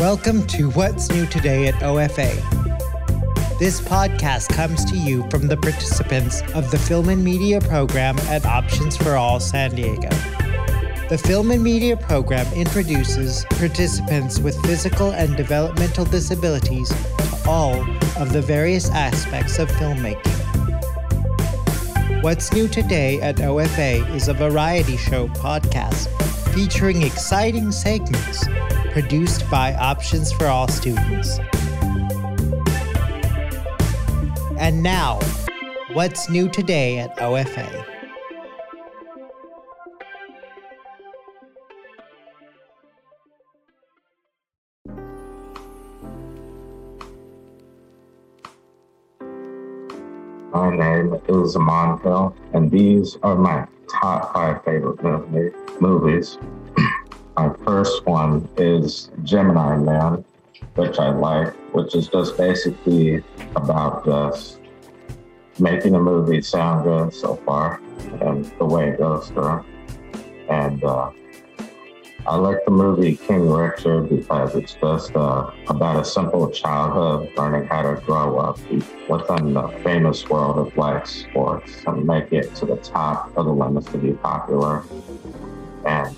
Welcome to What's New Today at OFA. This podcast comes to you from the participants of the Film and Media program at Options for All San Diego. The Film and Media program introduces participants with physical and developmental disabilities to all of the various aspects of filmmaking. What's New Today at OFA is a variety show podcast featuring exciting segments produced by Options for All students. And now, what's new today at OFA? Is Amon Hill, and these are my top five favorite movie, movies. My first one is Gemini Man, which I like, which is just basically about just making a movie sound good so far and the way it goes through. And uh, I like the movie King Richard because it's just uh, about a simple childhood learning how to grow up within the famous world of life sports and make it to the top of the limits to be popular. And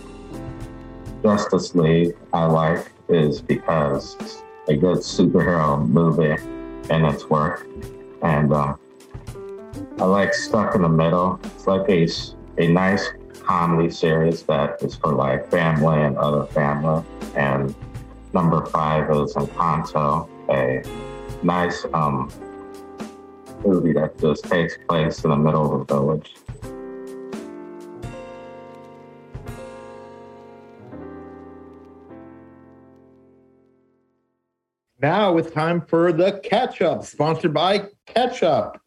Justice League I like is because it's a good superhero movie in its work. And uh, I like Stuck in the Middle. It's like a, a nice comedy series that is for like family and other family. And number five is Encanto, a nice um, movie that just takes place in the middle of a village. Now it's time for the catch up, sponsored by Ketchup.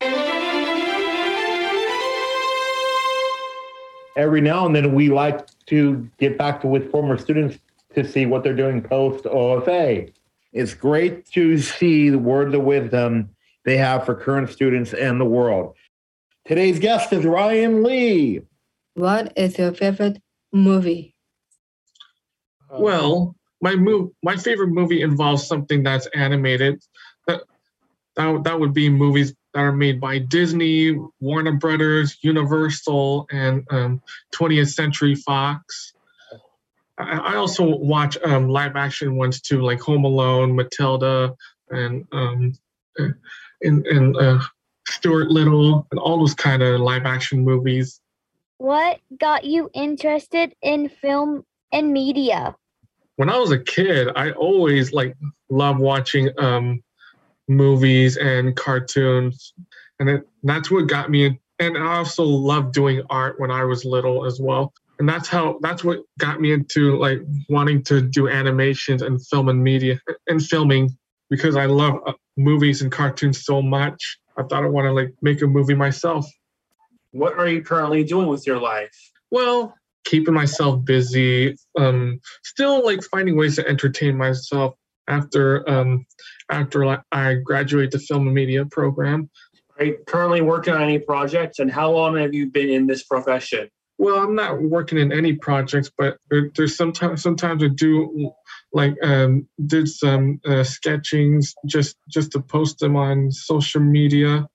Every now and then, we like to get back to with former students to see what they're doing post OFA. It's great to see the words of wisdom they have for current students and the world. Today's guest is Ryan Lee. What is your favorite movie? Well, my move my favorite movie involves something that's animated. That that, that would be movies that are made by Disney, Warner Brothers, Universal, and um, 20th Century Fox. I, I also watch um, live action ones too, like Home Alone, Matilda, and um, and, and uh, Stuart Little, and all those kind of live action movies. What got you interested in film and media? when I was a kid, I always like loved watching um, movies and cartoons, and it, that's what got me. In, and I also loved doing art when I was little as well, and that's how that's what got me into like wanting to do animations and film and media and filming because I love uh, movies and cartoons so much. I thought I want to like make a movie myself. What are you currently doing with your life? Well, keeping myself busy, um, still like finding ways to entertain myself after um, after I graduate the film and media program. Are you currently working on any projects, and how long have you been in this profession? Well, I'm not working in any projects, but there, there's sometimes sometimes I do like um, did some uh, sketchings just just to post them on social media.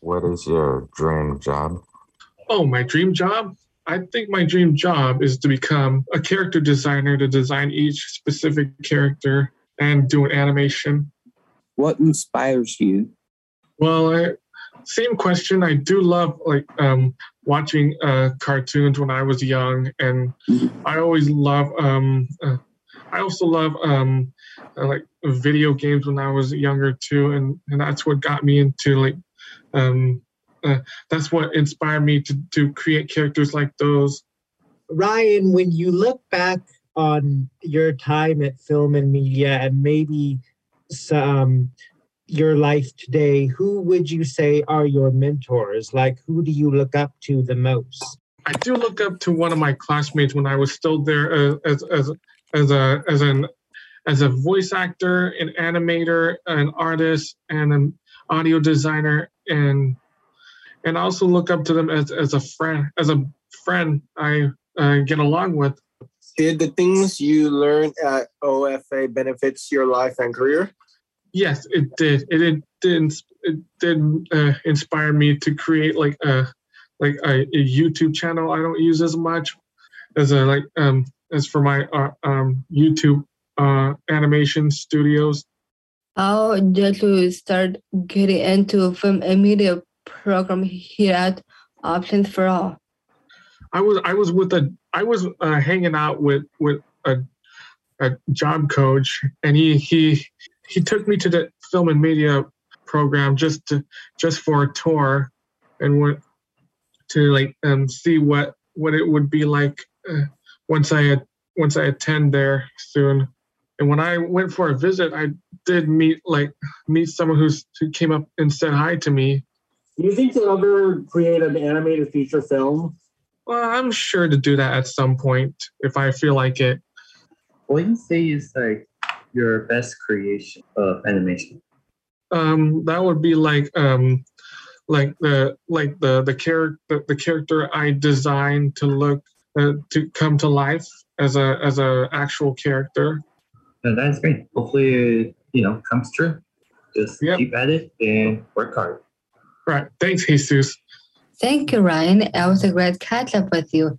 What is your dream job? Oh, my dream job? I think my dream job is to become a character designer to design each specific character and do an animation. What inspires you? Well, I, same question. I do love like um, watching uh, cartoons when I was young, and I always love. Um, uh, I also love um, uh, like video games when I was younger too, and and that's what got me into like um, uh, that's what inspired me to to create characters like those. Ryan, when you look back on your time at film and media and maybe some your life today, who would you say are your mentors? Like, who do you look up to the most? I do look up to one of my classmates when I was still there uh, as as as a as an as a voice actor, an animator, an artist, and an audio designer, and and I also look up to them as as a friend, as a friend I uh, get along with. Did the things you learned at OFA benefits your life and career? Yes, it did. It, it did. It did uh, inspire me to create like a like a, a, YouTube channel. I don't use as much as a like um as for my uh, um YouTube uh animation studios. How did you start getting into a film and media program here at Options for All? I was I was with a I was uh, hanging out with with a a job coach, and he he he took me to the film and media program just to just for a tour, and went to like um see what what it would be like uh, once I had once I attend there soon. And when I went for a visit, I did meet like meet someone who's who came up and said hi to me. Do you think you'll ever create an animated feature film? Well, I'm sure to do that at some point if I feel like it. What do you say is like your best creation of animation? Um, that would be like um, like the like the the character the, character I designed to look uh, to come to life as a as a actual character. that's great. Hopefully, it, you know, comes true. Just yep. keep at it and work hard. Right. Thanks, Jesus. Thank you, Ryan. It was a great catch up with you.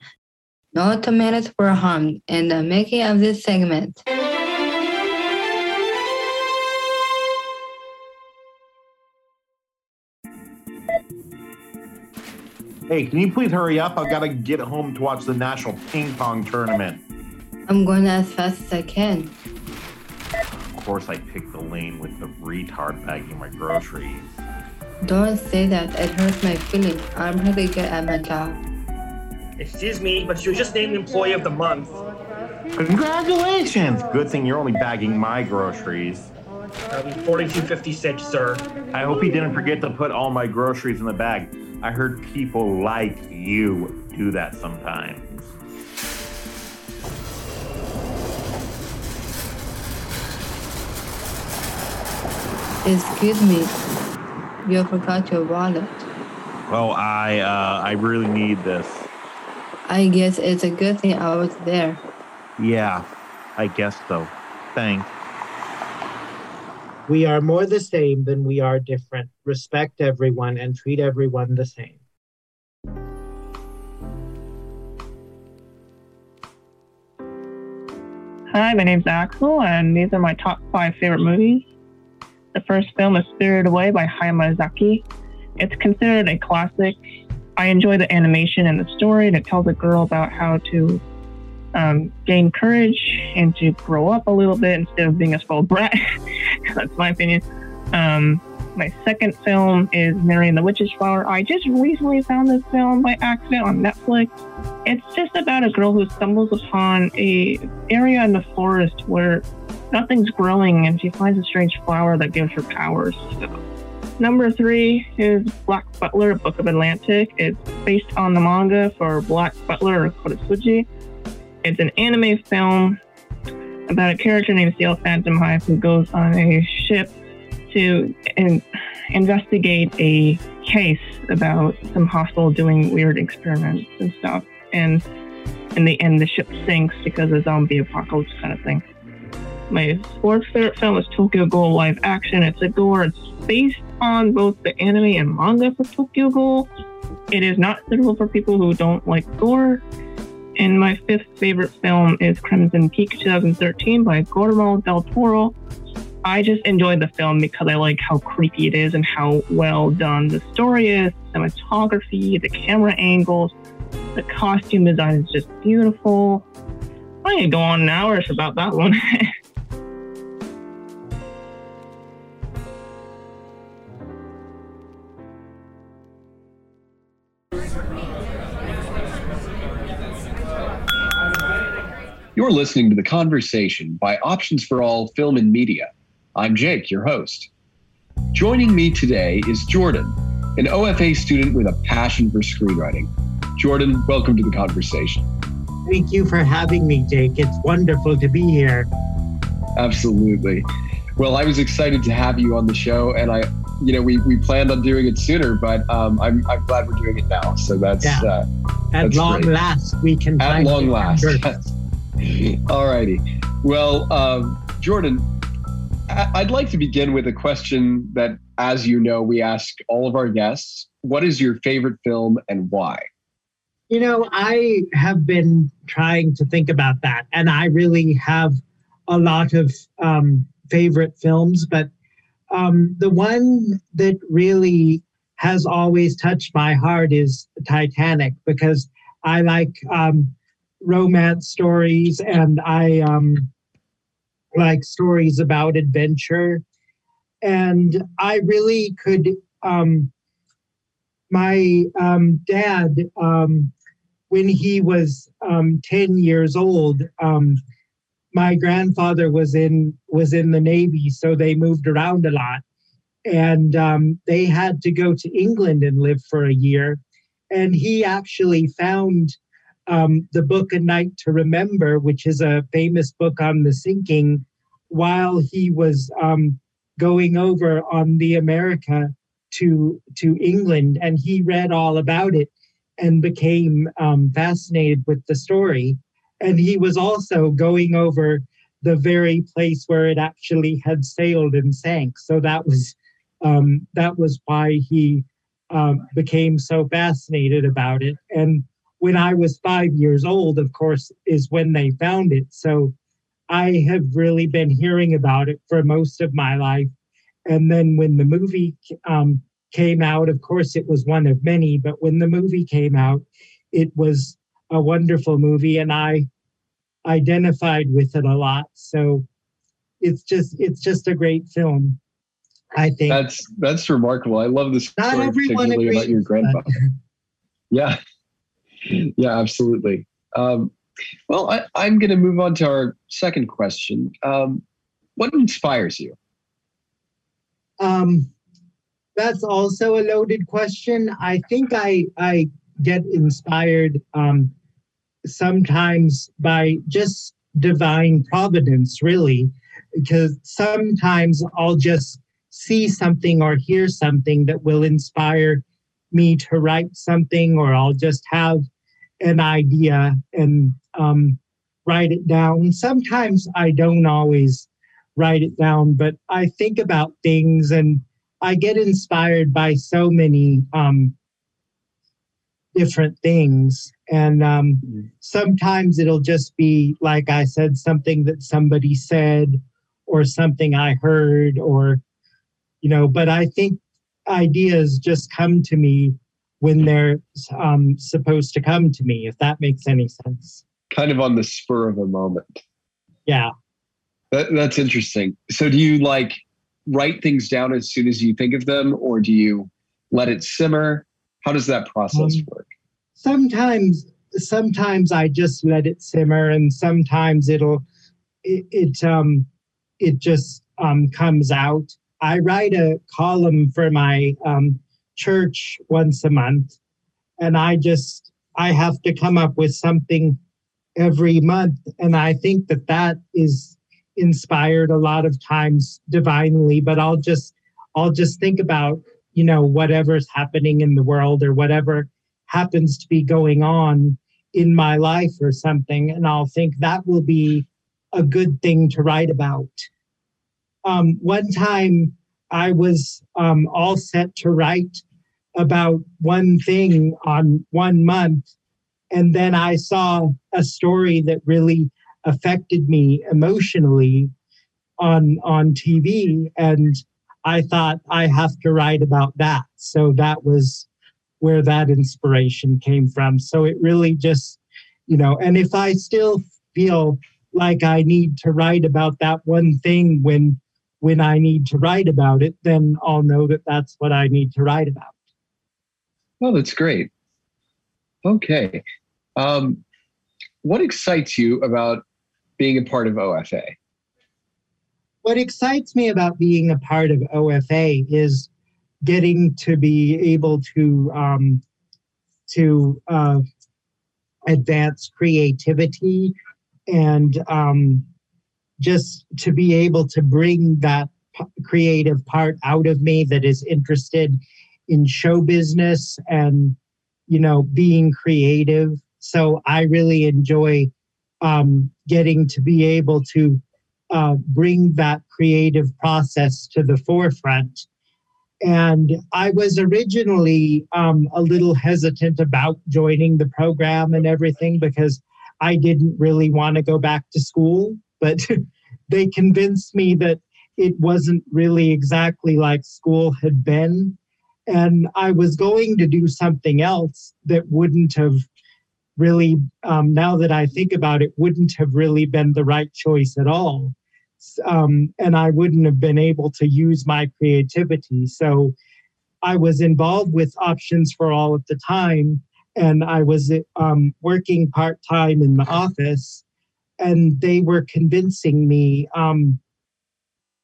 No tomatoes were harmed in the making of this segment. Hey, can you please hurry up? I've got to get home to watch the national ping pong tournament. I'm going as fast as I can. Of course, I picked the lane with the retard bagging my groceries. Don't say that. It hurts my feelings. I'm really good at my job. Excuse me, but you're just named Employee of the Month. Congratulations! Good thing you're only bagging my groceries. Um, That'll be 4256, sir. I hope he didn't forget to put all my groceries in the bag. I heard people like you do that sometimes. Excuse me. You forgot your wallet. Oh, I uh, I really need this. I guess it's a good thing I was there. Yeah, I guess so. Thanks. We are more the same than we are different. Respect everyone and treat everyone the same. Hi, my name's Axel, and these are my top five favorite movies. The first film is Spirited Away by Hayao Miyazaki. It's considered a classic. I enjoy the animation and the story, and it tells a girl about how to um, gain courage and to grow up a little bit instead of being a spoiled brat. That's my opinion. Um, my second film is Mary and the Witch's Flower. I just recently found this film by accident on Netflix. It's just about a girl who stumbles upon a area in the forest where nothing's growing and she finds a strange flower that gives her powers. So, number three is Black Butler, Book of Atlantic. It's based on the manga for Black Butler or Kuroshitsuji. It's an anime film about a character named Ciel Phantomhive who goes on a ship to in, investigate a case about some hostile doing weird experiments and stuff. And in the end, the ship sinks because of a zombie apocalypse kind of thing. My fourth favorite film is Tokyo Ghoul live action. It's a gore. It's based on both the anime and manga for Tokyo Ghoul. It is not suitable for people who don't like gore. And my fifth favorite film is Crimson Peak 2013 by Guillermo del Toro. I just enjoyed the film because I like how creepy it is and how well done the story is, the cinematography, the camera angles, the costume design is just beautiful. I could go on hours about that one. You're listening to The Conversation by Options for All Film and Media. I'm Jake, your host. Joining me today is Jordan, an OFA student with a passion for screenwriting. Jordan, welcome to The Conversation. Thank you for having me, Jake. It's wonderful to be here. Absolutely. Well, I was excited to have you on the show, and I you know, we, we planned on doing it sooner, but um, I'm, I'm glad we're doing it now. So that's, Yeah. uh, At that's long great. last, we can At long last. All righty. Well, um, Jordan, I- I'd like to begin with a question that, as you know, we ask all of our guests. What is your favorite film and why? You know, I have been trying to think about that, and I really have a lot of um, favorite films, but um, the one that really has always touched my heart is Titanic because I like um, romance stories and I um, like stories about adventure. And I really could, um, my um, dad, um, when he was um, 10 years old, um, my grandfather was in was in the navy so they moved around a lot and they had to go to england and live for a year and he actually found um, the book a night to remember which is a famous book on the sinking while he was um, going over on the america to to england and he read all about it and became um, fascinated with the story and he was also going over the very place where it actually had sailed and sank. So that was um, that was why he um, became so fascinated about it. And when I was five years old, of course, is when they found it. So I have really been hearing about it for most of my life. And then when the movie um, came out, of course, it was one of many. But when the movie came out, it was a wonderful movie and I identified with it a lot. So it's just it's just a great film. I think That's that's remarkable. I love this Not story everyone particularly about agrees, your but- grandfather. Yeah, yeah, absolutely. Um, well, I, I'm going to move on to our second question. Um, what inspires you? Um, that's also a loaded question. I think I I get inspired um, sometimes by just divine providence, really, because sometimes I'll just see something or hear something that will inspire me to write something, or I'll just have an idea and um, write it down. Sometimes I don't always write it down, but I think about things and I get inspired by so many um, different things. And um, sometimes it'll just be, like I said, something that somebody said or something I heard, or, you know, but I think ideas just come to me when they're um, supposed to come to me, if that makes any sense. Kind of on the spur of a moment. Yeah. That, that's interesting. So, do you like write things down as soon as you think of them, or do you let it simmer? How does that process Um, work? sometimes sometimes i just let it simmer and sometimes it'll it, it um it just um comes out i write a column for my um church once a month and i just i have to come up with something every month. And i think that that is inspired a lot of times divinely but i'll just i'll just think about you know whatever's happening in the world or whatever happens to be going on in my life or something. And i'll think that will be a good thing to write about. Um, one time i was um, all set to write about one thing on one month and then i saw a story that really affected me emotionally on on tv and i thought i have to write about that so that was where that inspiration came from. So it really just, you know, and if I still feel like I need to write about that one thing when when I need to write about it, then I'll know that that's what I need to write about. Oh, that's great. Okay. Um, what excites you about being a part of OFA? What excites me about being a part of OFA is getting to be able to um, to uh, advance creativity and um, just to be able to bring that creative part out of me that is interested in show business and you know being creative. So i really enjoy um, getting to be able to uh, bring that creative process to the forefront. And i was originally um, a little hesitant about joining the program and everything because i didn't really want to go back to school but they convinced me that it wasn't really exactly like school had been and I was going to do something else that wouldn't have really, um, now that I think about it, wouldn't have really been the right choice at all. Um, and I wouldn't have been able to use my creativity. So I was involved with Options for All at the time, and I was um, working part time in the office, and they were convincing me, um,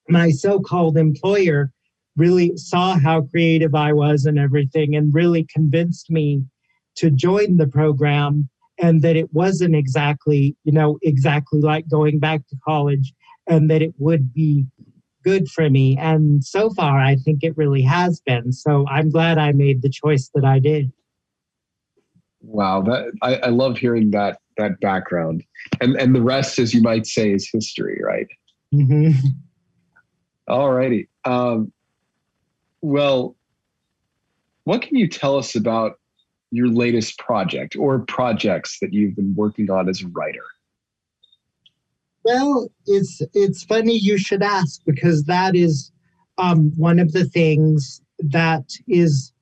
my so called employer really saw how creative I was and everything, and really convinced me to join the program and that it wasn't exactly, you know, exactly like going back to college and that it would be good for me. And so far, I think it really has been. So I'm glad I made the choice that I did. Wow, that I, I love hearing that that background, and and the rest, as you might say, is history, right? Mm-hmm. All righty. Um, well, what can you tell us about your latest project or projects that you've been working on as a writer? Well, it's it's funny you should ask because that is um, one of the things that is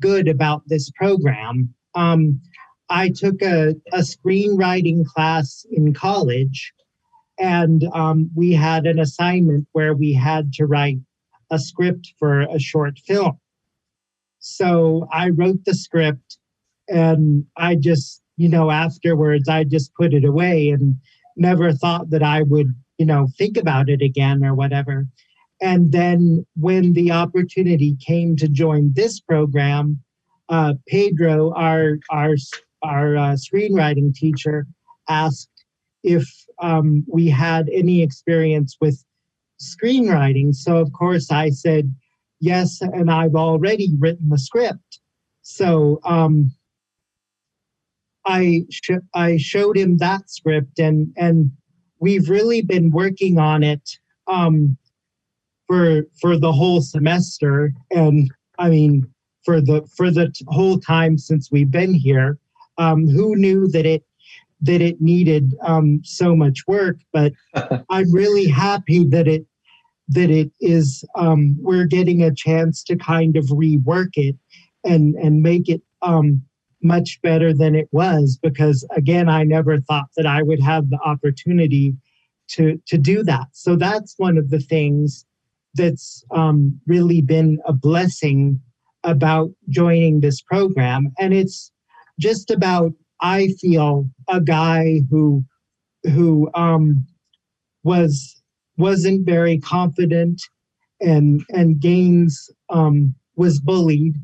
good about this program. Um, I took a, a screenwriting class in college, and um, we had an assignment where we had to write a script for a short film. So I wrote the script and I just, you know, afterwards I just put it away and never thought that I would, you know, think about it again or whatever. And then when the opportunity came to join this program, uh, Pedro, our our our uh, screenwriting teacher, asked if um, we had any experience with screenwriting. So, of course, I said yes, and I've already written the script. So, um, I sh- I showed him that script, and and we've really been working on it um, for for the whole semester, and I mean for the for the t- whole time since we've been here. Um, who knew that it that it needed um, so much work? But I'm really happy that it that it is um, we're getting a chance to kind of rework it and and make it um, much better than it was because again i never thought that i would have the opportunity to to do that so that's one of the things that's um, really been a blessing about joining this program and it's just about i feel a guy who who um, was wasn't very confident and and gains um, was bullied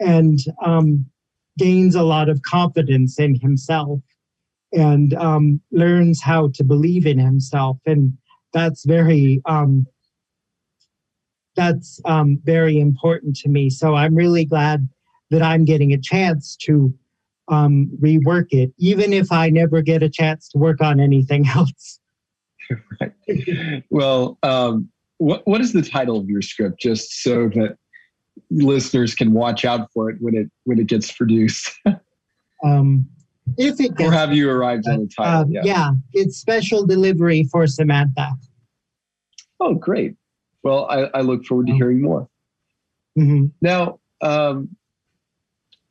and um, gains a lot of confidence in himself and um, learns how to believe in himself. And that's very um, that's um, very important to me. So i'm really glad that i'm getting a chance to um, rework it even if i never get a chance to work on anything else right. Well, um, what what is the title of your script, just so that listeners can watch out for it when it when it gets produced? um, if it gets, or have you arrived on the title? uh, yeah. it's special delivery for Samantha. Oh, great. Well, I, I look forward to hearing more. Mhm. Now, um,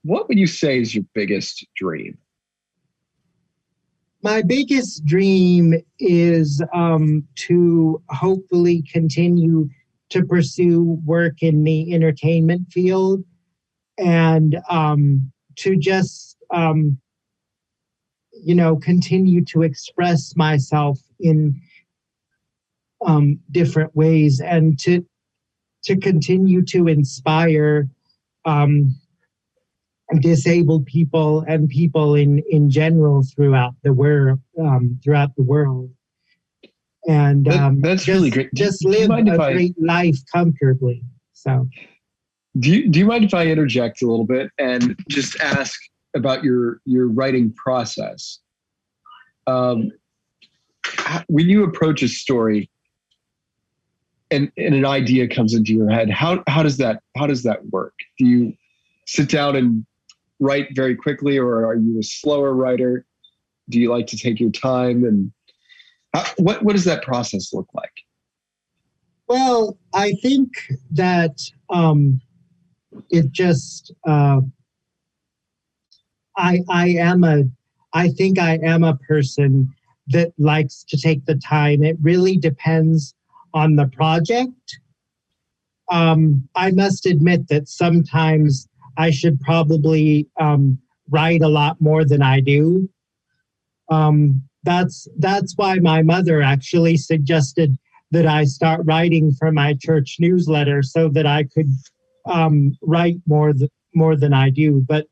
what would you say is your biggest dream? my biggest dream is um, to hopefully continue to pursue work in the entertainment field and um, to just um, you know continue to express myself in um, different ways and to to continue to inspire um, disabled people and people in in general throughout the world um, throughout the world and That- um, that's just, really great. Do- Just live a I- great life comfortably. So Do you, do you mind if I interject a little bit and just ask about your your writing process? Um, when you approach a story and, and an idea comes into your head, how how does that how does that work? Do you sit down and write very quickly, or are you a slower writer? Do you like to take your time and how, what what does that process look like? Well, I think that um, it just uh, I I am a I think I am a person that likes to take the time. It really depends on the project. Um, I must admit that sometimes I should probably um, write a lot more than I do. Um, that's that's why my mother actually suggested that I start writing for my church newsletter so that I could um, write more th- more than I do. But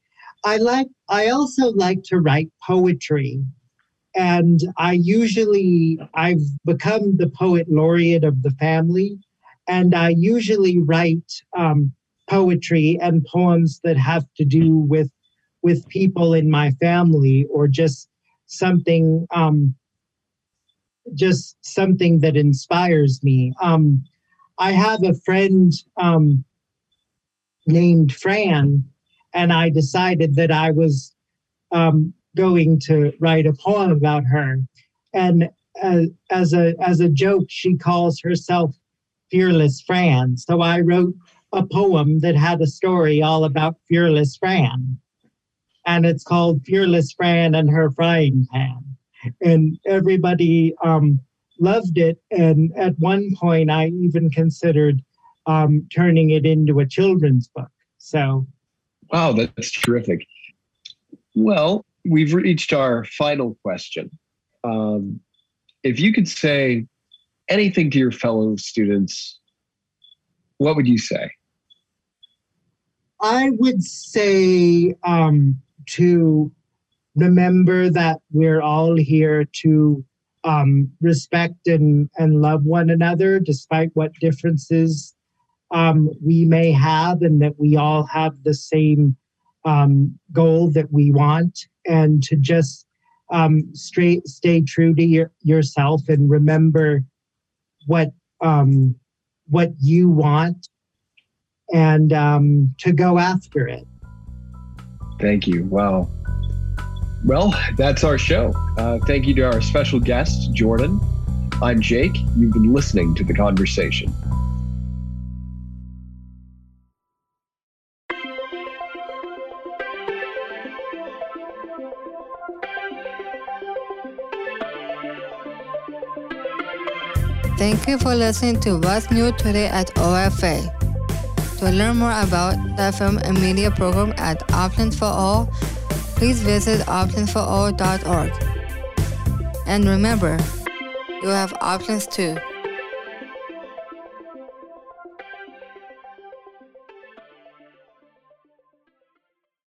I like I also like to write poetry, and I usually I've become the poet laureate of the family, and I usually write um, poetry and poems that have to do with with people in my family or just something um, just something that inspires me. Um, I have a friend um, named Fran, and I decided that I was um, going to write a poem about her. And uh, as a as a joke, she calls herself Fearless Fran. So I wrote a poem that had a story all about Fearless Fran, and it's called Fearless Fran and Her Frying Pan and everybody um, loved it. And at one point, I even considered um, turning it into a children's book. So, Wow, that's terrific. Well, we've reached our final question. Um, if you could say anything to your fellow students, what would you say? I would say um, to remember that we're all here to um, respect and, and love one another despite what differences um, we may have, and that we all have the same um, goal that we want, and to just um, straight, stay true to your, yourself and remember what um, what you want and um, to go after it. Thank you. Wow. Well, that's our show. Uh, thank you to our special guest, Jordan. I'm Jake. You've been listening to The Conversation. Thank you for listening to What's New Today at OFA. To learn more about the film and media program at Options for All, please visit optionsforall.org. And remember, you have options too.